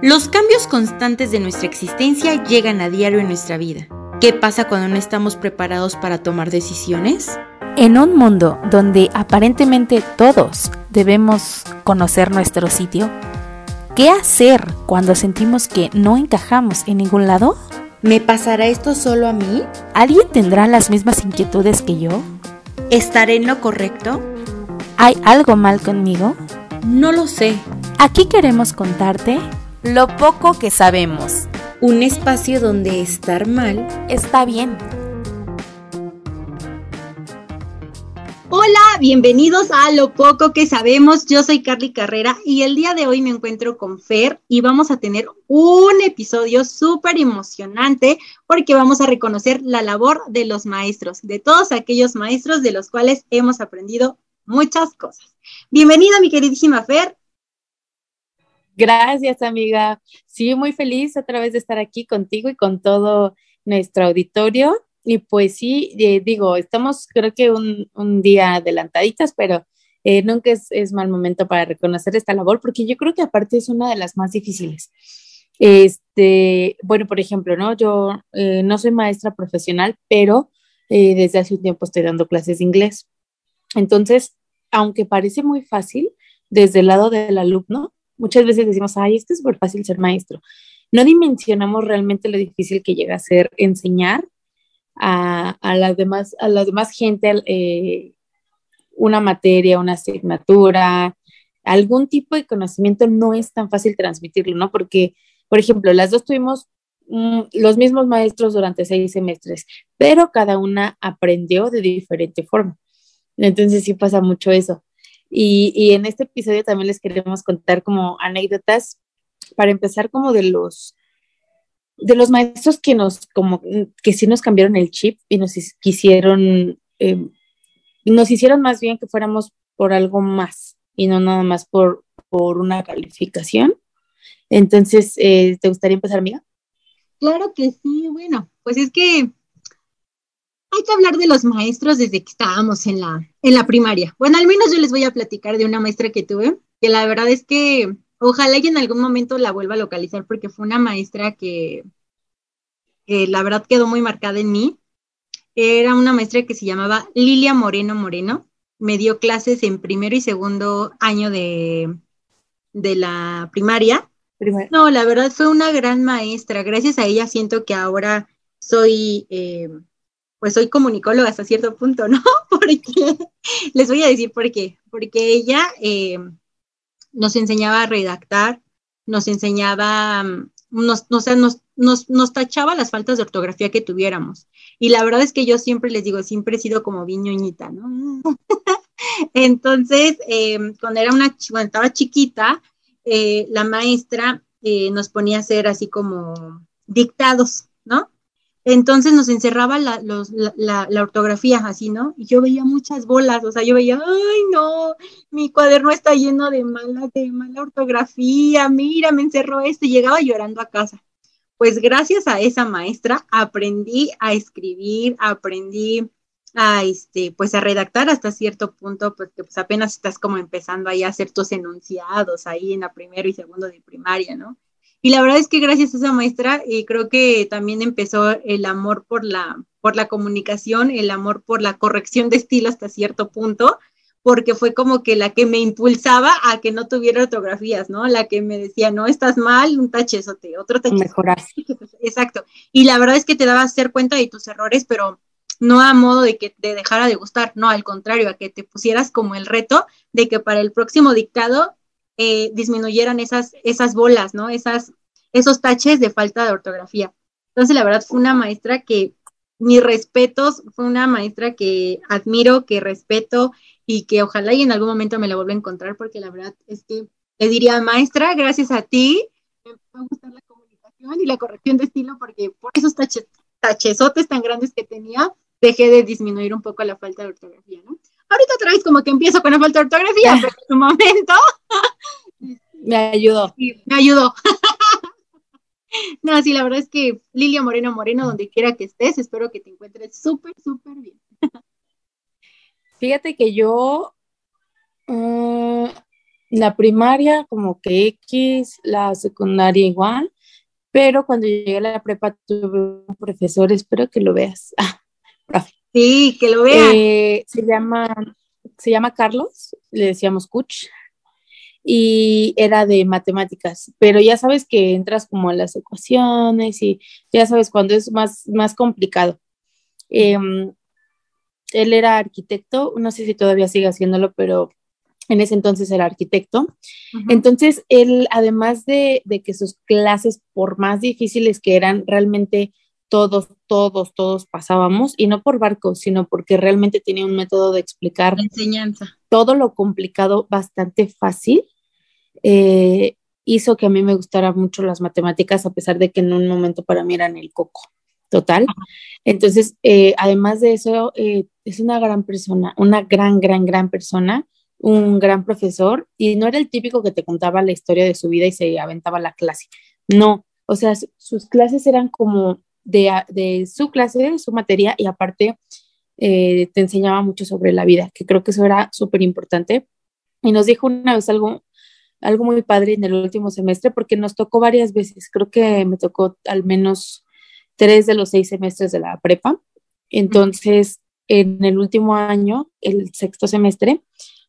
Los cambios constantes de nuestra existencia llegan a diario en nuestra vida. ¿Qué pasa cuando no estamos preparados para tomar decisiones? En un mundo donde aparentemente todos debemos conocer nuestro sitio, ¿qué hacer cuando sentimos que no encajamos en ningún lado? ¿Me pasará esto solo a mí? ¿Alguien tendrá las mismas inquietudes que yo? ¿Estaré en lo correcto? ¿Hay algo mal conmigo? No lo sé. Aquí queremos contarte lo poco que sabemos. Un espacio donde estar mal está bien. Hola, bienvenidos a Lo Poco que Sabemos. Yo soy Carly Carrera y el día de hoy me encuentro con Fer y vamos a tener un episodio súper emocionante porque vamos a reconocer la labor de los maestros, de todos aquellos maestros de los cuales hemos aprendido muchas cosas. Bienvenida, mi queridísima Fer. Gracias, amiga. Sí, muy feliz otra vez de estar aquí contigo y con todo nuestro auditorio. Y pues sí, eh, digo, estamos creo que un, día adelantaditas, pero eh, nunca es, mal momento para reconocer esta labor, porque yo creo que aparte es una de las más difíciles. Este, bueno, por ejemplo, ¿no? Yo eh, no soy maestra profesional, pero desde hace un tiempo estoy dando clases de inglés. Entonces, aunque parece muy fácil, desde el lado del alumno, muchas veces decimos, ay, es que es súper fácil ser maestro. No dimensionamos realmente lo difícil que llega a ser enseñar a, a las demás, a las demás gente eh, una materia, una asignatura, algún tipo de conocimiento no es tan fácil transmitirlo, ¿no? Porque, por ejemplo, las dos tuvimos mm, los mismos maestros durante seis semestres, pero cada una aprendió de diferente forma. Entonces sí pasa mucho eso. Y, en este episodio también les queremos contar como anécdotas para empezar como de los de los maestros que nos como que sí nos cambiaron el chip y nos quisieron eh, nos hicieron más bien que fuéramos por algo más y no nada más por, por una calificación. Entonces, eh, ¿te gustaría empezar, amiga? Claro que sí, bueno, pues es que hay que hablar de los maestros desde que estábamos en la, en la primaria. Bueno, al menos yo les voy a platicar de una maestra que tuve, que la verdad es que ojalá y en algún momento la vuelva a localizar porque fue una maestra que, que la verdad quedó muy marcada en mí. Era una maestra que se llamaba Lilia Moreno Moreno. Me dio clases en primero y segundo año de, de la primaria. No, la verdad fue una gran maestra. Gracias a ella siento que ahora soy eh, pues soy comunicóloga hasta cierto punto, ¿no? Porque les voy a decir por qué. Porque ella eh, nos enseñaba a redactar, nos enseñaba, mm, nos, nos, nos, nos, tachaba las faltas de ortografía que tuviéramos. Y la verdad es que yo siempre les digo, siempre he sido como viñoñita, ¿no? Entonces, eh, cuando era una, cuando estaba chiquita, eh, la maestra nos ponía a hacer así como dictados, ¿no? Entonces nos encerraba la, ortografía así, ¿no? Y yo veía muchas bolas, o sea, yo veía, ay, no, mi cuaderno está lleno de mala, de mala ortografía, mira, me encerró esto y llegaba llorando a casa. Pues gracias a esa maestra aprendí a escribir, aprendí a, este, pues a redactar hasta cierto punto, porque pues apenas estás como empezando ahí a hacer tus enunciados ahí en la primero y segundo de primaria, ¿no? Y la verdad es que gracias a esa maestra, eh, creo que también empezó el amor por la, por la comunicación, el amor por la corrección de estilo hasta cierto punto, porque fue como que la que me impulsaba a que no tuviera ortografías, ¿no? La que me decía, no, estás mal, un tachezote, otro tachezote. Mejorar. Exacto. Y la verdad es que te daba a hacer cuenta de tus errores, pero no a modo de que te dejara de gustar, no, al contrario, a que te pusieras como el reto de que para el próximo dictado eh, disminuyeran esas, esas bolas, ¿no? Esas, esos taches de falta de ortografía. Entonces, la verdad, fue una maestra que, mis respetos, fue una maestra que admiro, que respeto y que ojalá y en algún momento me la vuelva a encontrar, porque la verdad es que le diría, maestra, gracias a ti, me va a gustar la comunicación y la corrección de estilo, porque por esos taches, tachesotes tan grandes que tenía, dejé de disminuir un poco la falta de ortografía, ¿no? Ahorita otra vez como que empiezo con la falta de ortografía, pero en un momento me ayudó. me ayudó. no, sí, la verdad es que Lilia Moreno Moreno, donde quiera que estés, espero que te encuentres súper, súper bien. Fíjate que yo, mm, la primaria como que X, la secundaria igual, pero cuando llegué a la prepa tuve un profesor, espero que lo veas. Sí, que lo veas. Eh, se llama, se llama Carlos, le decíamos Kuch, y era de matemáticas, pero ya sabes que entras como a las ecuaciones y ya sabes cuando es más, más complicado. Em, él era arquitecto, no sé si todavía sigue haciéndolo, pero en ese entonces era arquitecto. Entonces, él, además de, de, que sus clases, por más difíciles que eran, realmente todos, todos, todos pasábamos, y no por barcos, sino porque realmente tenía un método de explicar enseñanza. todo lo complicado bastante fácil. Eh, hizo que a mí me gustara mucho las matemáticas, a pesar de que en un momento para mí eran el coco total. Entonces, eh, además de eso, eh, es una gran persona, una gran, gran, gran persona, un gran profesor, y no era el típico que te contaba la historia de su vida y se aventaba la clase. No, o sea, sus clases eran como de, su clase, de su materia, y aparte eh, te enseñaba mucho sobre la vida, que creo que eso era súper importante. Y nos dijo una vez algo, algo muy padre en el último semestre, porque nos tocó varias veces, creo que me tocó al menos tres de los seis semestres de la prepa. Entonces, en el último año, el sexto semestre,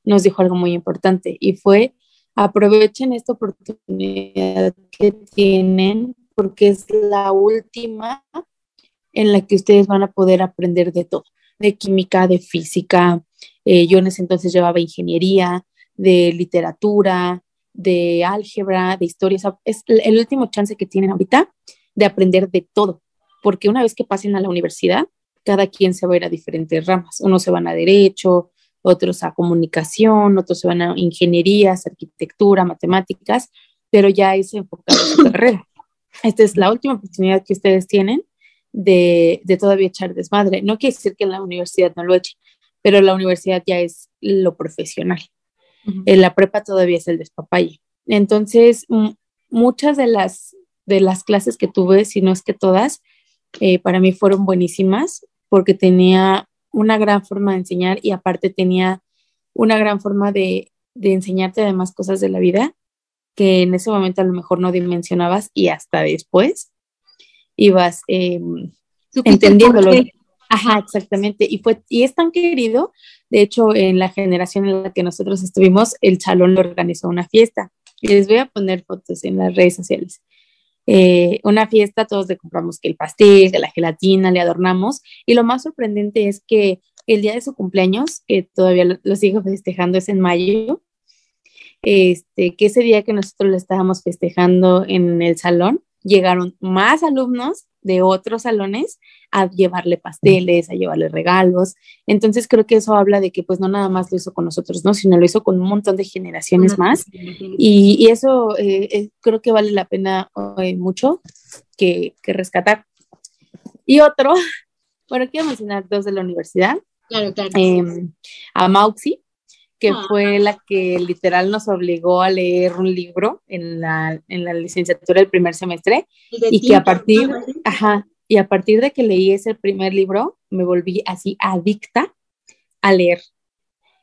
nos dijo algo muy importante y fue aprovechen esta oportunidad que tienen porque es la última en la que ustedes van a poder aprender de todo, de química, de física. Eh, yo en ese entonces llevaba ingeniería, de literatura, de álgebra, de historia. Es el último chance que tienen ahorita de aprender de todo porque una vez que pasen a la universidad, cada quien se va a ir a diferentes ramas. Unos se van a derecho, otros a comunicación, otros se van a ingenierías, arquitectura, matemáticas, pero ya es enfocado en su carrera. Esta es la última oportunidad que ustedes tienen de, de, todavía echar desmadre. No quiere decir que en la universidad no lo echen, pero la universidad ya es lo profesional. En la prepa todavía es el despapalle. Entonces, muchas de las, de las clases que tuve, si no es que todas, eh, para mí fueron buenísimas porque tenía una gran forma de enseñar y aparte tenía una gran forma de, de enseñarte además cosas de la vida que en ese momento a lo mejor no dimensionabas y hasta después ibas eh, entendiéndolo. Ajá, exactamente. Y fue, y es tan querido, de hecho, en la generación en la que nosotros estuvimos, el salón le organizó una fiesta. Y les voy a poner fotos en las redes sociales. Eh, una fiesta, todos le compramos que el pastel, que la gelatina, le adornamos. Y lo más sorprendente es que el día de su cumpleaños, que todavía lo, sigo festejando, es en mayo, este, que ese día que nosotros lo estábamos festejando en el salón, llegaron más alumnos de otros salones a llevarle pasteles, a llevarle regalos. Entonces creo que eso habla de que pues no nada más lo hizo con nosotros, ¿no? Sino lo hizo con un montón de generaciones más. Y, eso eh, eh, creo que vale la pena eh, mucho que, rescatar. Y otro, bueno, quiero mencionar dos de la universidad. Claro, claro. Em, a Mauxi, que ah. fue la que literal nos obligó a leer un libro en la, en la licenciatura del primer semestre y que a partir, ajá, y a partir de que leí ese primer libro, me volví así adicta a leer.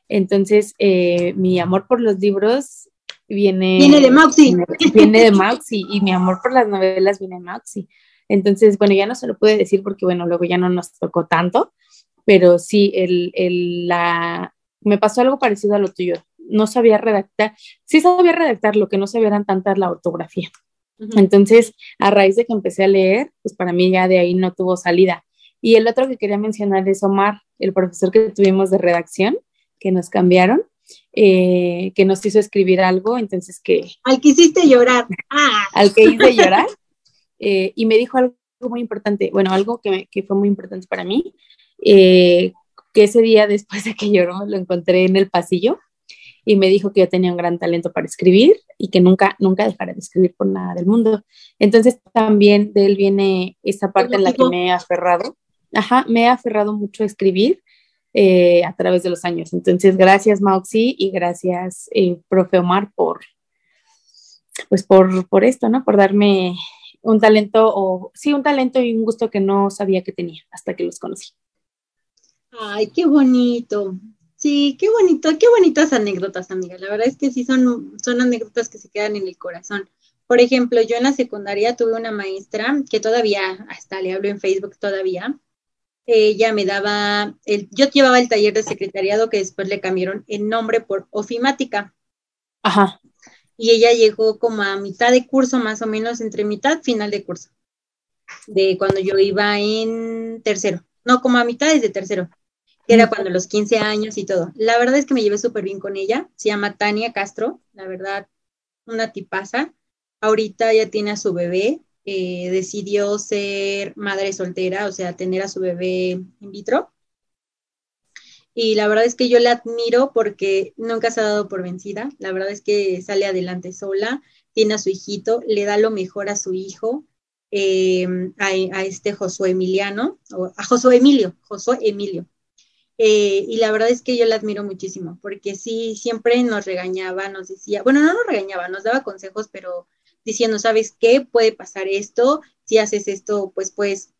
Entonces, eh, mi amor por los libros viene... Viene de Mauxi. Viene de Mauxi y mi amor por las novelas viene de Mauxi. Entonces, bueno, ya no se lo pude decir porque, bueno, luego ya no nos tocó tanto, pero sí, el, el, la, me pasó algo parecido a lo tuyo. No sabía redactar, sí sabía redactar, lo que no sabía eran tantas la ortografía. Entonces, a raíz de que empecé a leer, pues para mí ya de ahí no tuvo salida. Y el otro que quería mencionar es Omar, el profesor que tuvimos de redacción, que nos cambiaron, eh, que nos hizo escribir algo, entonces que... Al que hiciste llorar. Ah. Al que hice llorar. Eh, y me dijo algo muy importante, bueno, algo que, que fue muy importante para mí, eh, que ese día después de que lloró lo encontré en el pasillo y me dijo que yo tenía un gran talento para escribir y que nunca, nunca dejara de escribir por nada del mundo. Entonces también de él viene esa parte en la que me he aferrado. Ajá, me he aferrado mucho a escribir eh, a través de los años. Entonces, gracias Mauxi y gracias, eh, profe Omar, por, pues por, por esto, ¿no? Por darme un talento, o sí, un talento y un gusto que no sabía que tenía hasta que los conocí. Ay, qué bonito. Sí, qué bonito, qué bonitas anécdotas, amiga. La verdad es que sí son, son anécdotas que se quedan en el corazón. Por ejemplo, yo en la secundaria tuve una maestra que todavía, hasta le hablo en Facebook todavía, ella me daba, el, yo llevaba el taller de secretariado que después le cambiaron el nombre por ofimática. Ajá. Y ella llegó como a mitad de curso, más o menos entre mitad, final de curso, de cuando yo iba en tercero, no, como a mitad desde tercero que era cuando los 15 años y todo. La verdad es que me llevé súper bien con ella. Se llama Tania Castro, la verdad, una tipaza. Ahorita ya tiene a su bebé, eh, decidió ser madre soltera, o sea, tener a su bebé in vitro. Y la verdad es que yo la admiro porque nunca se ha dado por vencida. La verdad es que sale adelante sola, tiene a su hijito, le da lo mejor a su hijo, eh, a, este Josué Emiliano, o a Josué Emilio, Josué Emilio. Eh, y la verdad es que yo la admiro muchísimo, porque sí, siempre nos regañaba, nos decía, bueno, no nos regañaba, nos daba consejos, pero diciendo, ¿sabes qué? Puede pasar esto, si haces esto, pues puedes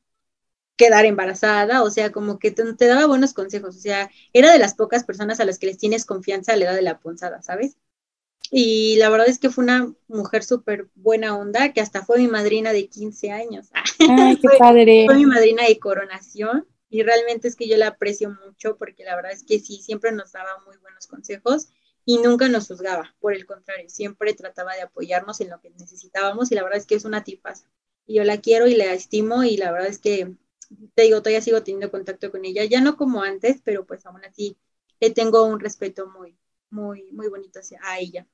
quedar embarazada, o sea, como que te, te, daba buenos consejos, o sea, era de las pocas personas a las que les tienes confianza a la edad de la ponzada, ¿sabes? Y la verdad es que fue una mujer súper buena onda, que hasta fue mi madrina de 15 años. Ay, qué padre. Fue mi madrina de coronación y realmente es que yo la aprecio mucho porque la verdad es que sí, siempre nos daba muy buenos consejos y nunca nos juzgaba, por el contrario, siempre trataba de apoyarnos en lo que necesitábamos y la verdad es que es una tipaza. Y yo la quiero y la estimo y la verdad es que, te digo, todavía sigo teniendo contacto con ella, ya no como antes, pero pues aún así le tengo un respeto muy, muy, muy bonito hacia a ella.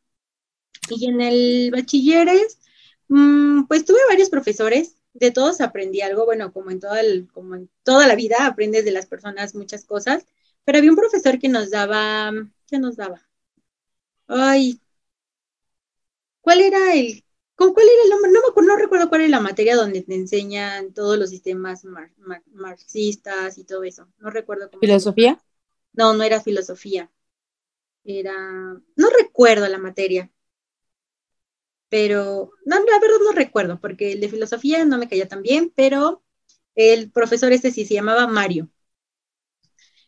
Y en el bachilleres, mmm, pues tuve varios profesores, de todos aprendí algo, bueno, como en, toda el, como en toda la vida aprendes de las personas muchas cosas, pero había un profesor que nos daba, ¿qué nos daba? Ay, ¿cuál era el, con cuál era el nombre? No, me, no recuerdo cuál era la materia donde te enseñan todos los sistemas mar, mar, marxistas y todo eso, no recuerdo. Cómo ¿Filosofía? No, no era filosofía, era, no recuerdo la materia, pero no, la verdad no recuerdo, porque el de filosofía no me caía tan bien, pero el profesor este sí se llamaba Mario.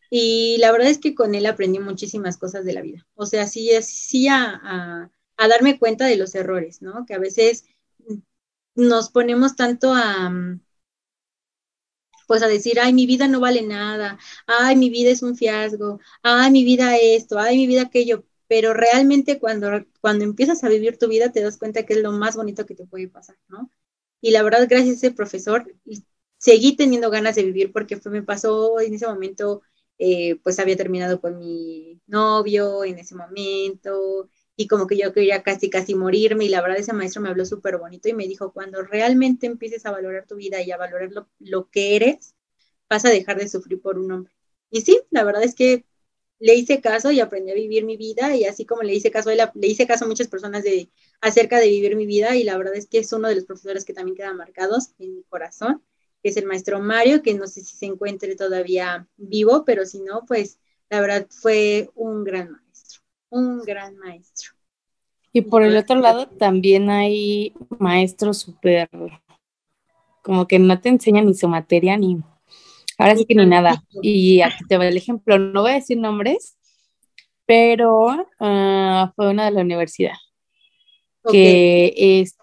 Y la verdad es que con él aprendí muchísimas cosas de la vida. O sea, sí, sí a, a, a darme cuenta de los errores, ¿no? Que a veces nos ponemos tanto a, pues a decir, ay, mi vida no vale nada, ay, mi vida es un fiasco, ay, mi vida esto, ay, mi vida aquello, pero realmente cuando, cuando empiezas a vivir tu vida te das cuenta que es lo más bonito que te puede pasar, ¿no? Y la verdad, gracias a ese profesor, seguí teniendo ganas de vivir porque fue, me pasó en ese momento, eh, pues había terminado con mi novio en ese momento y como que yo quería casi, casi morirme y la verdad ese maestro me habló súper bonito y me dijo, cuando realmente empieces a valorar tu vida y a valorar lo, lo que eres, vas a dejar de sufrir por un hombre. Y sí, la verdad es que le hice caso y aprendí a vivir mi vida y así como le hice caso a le hice caso a muchas personas de acerca de vivir mi vida y la verdad es que es uno de los profesores que también quedan marcados en mi corazón, que es el maestro Mario, que no sé si se encuentre todavía vivo, pero si no, pues la verdad fue un gran maestro, un gran maestro. Y por el otro lado también hay maestros súper, como que no te enseñan ni su materia ni Ahora sí que ni nada. Y aquí te va el ejemplo. No voy a decir nombres, pero uh, fue una de la universidad. Okay. Que es,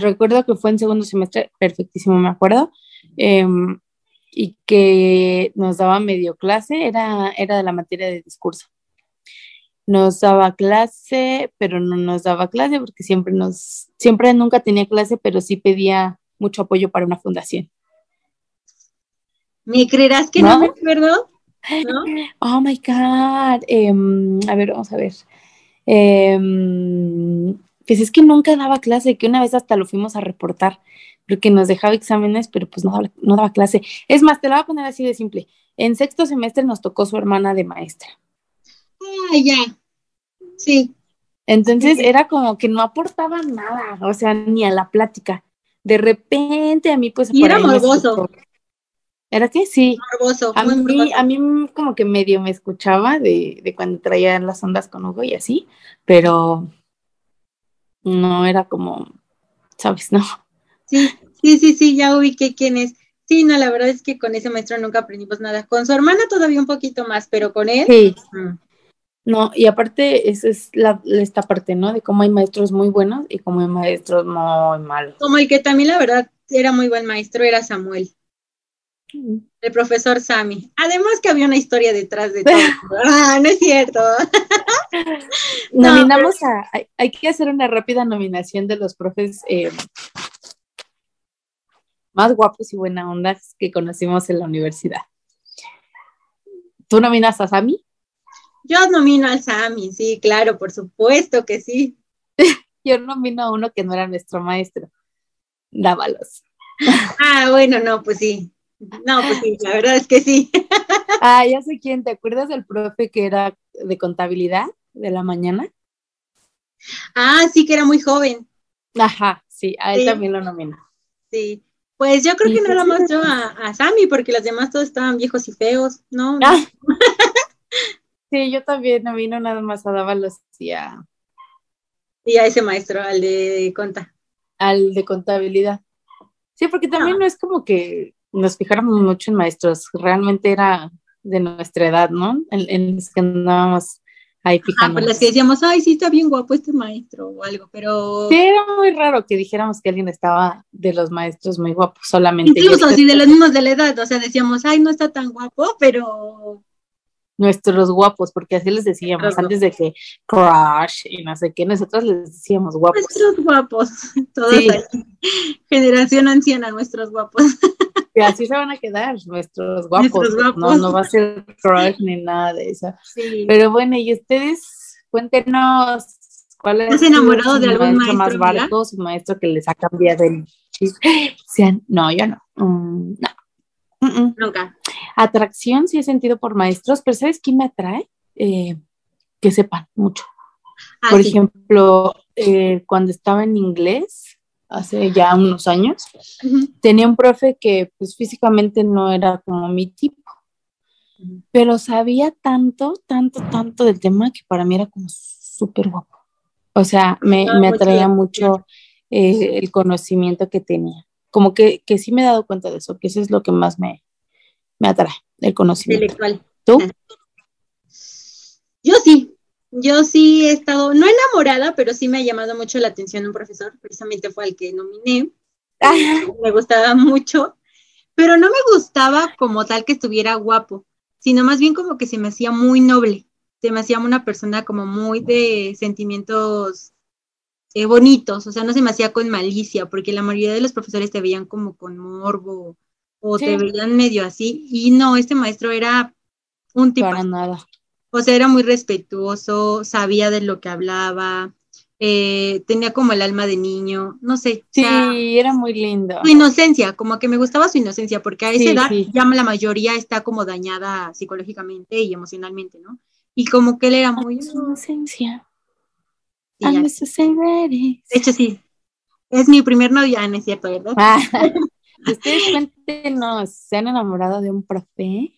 recuerdo que fue en segundo semestre, perfectísimo, me acuerdo. Eh, y que nos daba medio clase, era, era de la materia de discurso. Nos daba clase, pero no nos daba clase porque siempre nos, siempre nunca tenía clase, pero sí pedía mucho apoyo para una fundación. ¿Me creerás que no, ¿No me acuerdo? ¿No? Oh my God. Eh, a ver, vamos a ver. Eh, pues es que nunca daba clase, que una vez hasta lo fuimos a reportar, porque nos dejaba exámenes, pero pues no daba, no daba clase. Es más, te la voy a poner así de simple. En sexto semestre nos tocó su hermana de maestra. Ah, ya. Sí. Entonces sí. era como que no aportaba nada, o sea, ni a la plática. De repente a mí pues... Y era morboso. ¿Era que sí? Morboso, a, mí, morboso. a mí como que medio me escuchaba de, de cuando traía las ondas con Hugo y así, pero no era como, ¿sabes? No. Sí, sí, sí, sí, ya ubiqué quién es. Sí, no, la verdad es que con ese maestro nunca aprendimos nada. Con su hermana todavía un poquito más, pero con él. Sí. No, y aparte, esa es la, esta parte, ¿no? De cómo hay maestros muy buenos y cómo hay maestros muy malos. Como el que también, la verdad, era muy buen maestro, era Samuel. El profesor Sammy. Además que había una historia detrás de todo. ah, no es cierto. Nominamos a, hay, que hacer una rápida nominación de los profes eh, más guapos y buena ondas que conocimos en la universidad. ¿Tú nominas a Sammy? Yo nomino al Sammy, sí, claro, por supuesto que sí. Yo nomino a uno que no era nuestro maestro, Dávalos. ah, bueno, no, pues sí. No, pues sí, la verdad es que sí. ah, ya sé quién, ¿te acuerdas del profe que era de contabilidad de la mañana? Ah, sí, que era muy joven. Ajá, sí, a él también lo nomino. Sí, pues yo creo que no lo más yo a, a Sammy, porque los demás todos estaban viejos y feos, ¿no? Ah. Sí, yo también no vino nada más a Dávalos y a... Y a ese maestro, al de conta. Al de contabilidad. Sí, porque también no, es como que nos fijáramos mucho en maestros, realmente era de nuestra edad, ¿no? En, los que andábamos ahí fijando. Ah, pues las que decíamos, ay, sí está bien guapo este maestro o algo, pero... Sí, era muy raro que dijéramos que alguien estaba de los maestros muy guapos, solamente. Incluso así de los mismos de la edad, o sea, decíamos, ay, no está tan guapo, pero nuestros guapos, porque así les decíamos antes de que crush y no sé qué, nosotros les decíamos guapos. Nuestros guapos, todos Generación anciana, nuestros guapos. Y así se van a quedar nuestros guapos. No, no va a ser crush ni nada de eso. Pero bueno, y ustedes, cuéntenos cuál es enamorado de algún maestro, más barco, su maestro que les ha cambiado el chiste. No, yo no. Mm, no. Nunca. Atracción sí he sentido por maestros, pero ¿sabes quién me atrae? Eh, que sepan mucho. Ah, por ejemplo, eh, cuando estaba en inglés, hace ya unos años, tenía un profe que pues físicamente no era como mi tipo, pero sabía tanto, tanto, tanto del tema que para mí era como súper guapo. O sea, me, ah, atraía mucho eh, el conocimiento que tenía como que, que sí me he dado cuenta de eso, que eso es lo que más me, me atrae, el conocimiento. ¿Tú? Yo sí, yo sí he estado, no enamorada, pero sí me ha llamado mucho la atención un profesor, precisamente fue el que nominé. me gustaba mucho, pero no me gustaba como tal que estuviera guapo, sino más bien como que se me hacía muy noble, se me hacía una persona como muy de sentimientos eh, bonitos, o sea, no se me hacía con malicia, porque la mayoría de los profesores te veían como con morbo o te veían medio así, y no, este maestro era un tipo. Para nada. O sea, era muy respetuoso, sabía de lo que hablaba, eh, tenía como el alma de niño, no sé. Sí, era muy lindo. Su inocencia, como que me gustaba su inocencia, porque a esa edad ya la mayoría está como dañada psicológicamente y emocionalmente, ¿no? Y como que él era muy... Su inocencia. De hecho, sí. Es mi primer novia, ah, no es cierto, ¿verdad? Ah. Ustedes cuéntenos, ¿se han enamorado de un profe?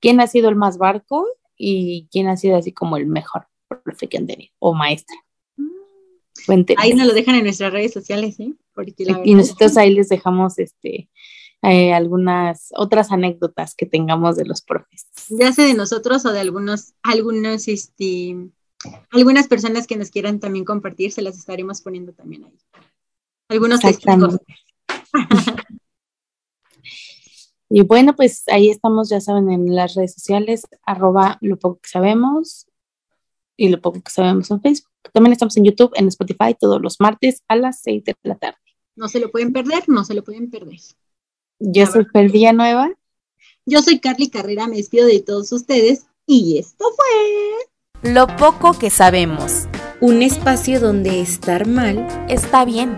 ¿Quién ha sido el más barco y quién ha sido así como el mejor profe que han tenido o maestra? Ahí nos lo dejan en nuestras redes sociales, ¿eh? y nosotros ahí les dejamos este eh, algunas otras anécdotas que tengamos de los profes. Ya sea de nosotros o de algunos, algunos este, algunas personas que nos quieran también compartir, se las estaremos poniendo también ahí. Algunos testigos. y bueno, pues ahí estamos, ya saben, en las redes sociales, arroba lo poco que sabemos y lo poco que sabemos en Facebook. También estamos en YouTube, en Spotify, todos los martes a las 6 de la tarde. No se lo pueden perder, no se lo pueden perder. Yo soy Fer Nueva. Yo soy Carly Carrera, me despido de todos ustedes y esto fue... Lo poco que sabemos. Un espacio donde estar mal está bien.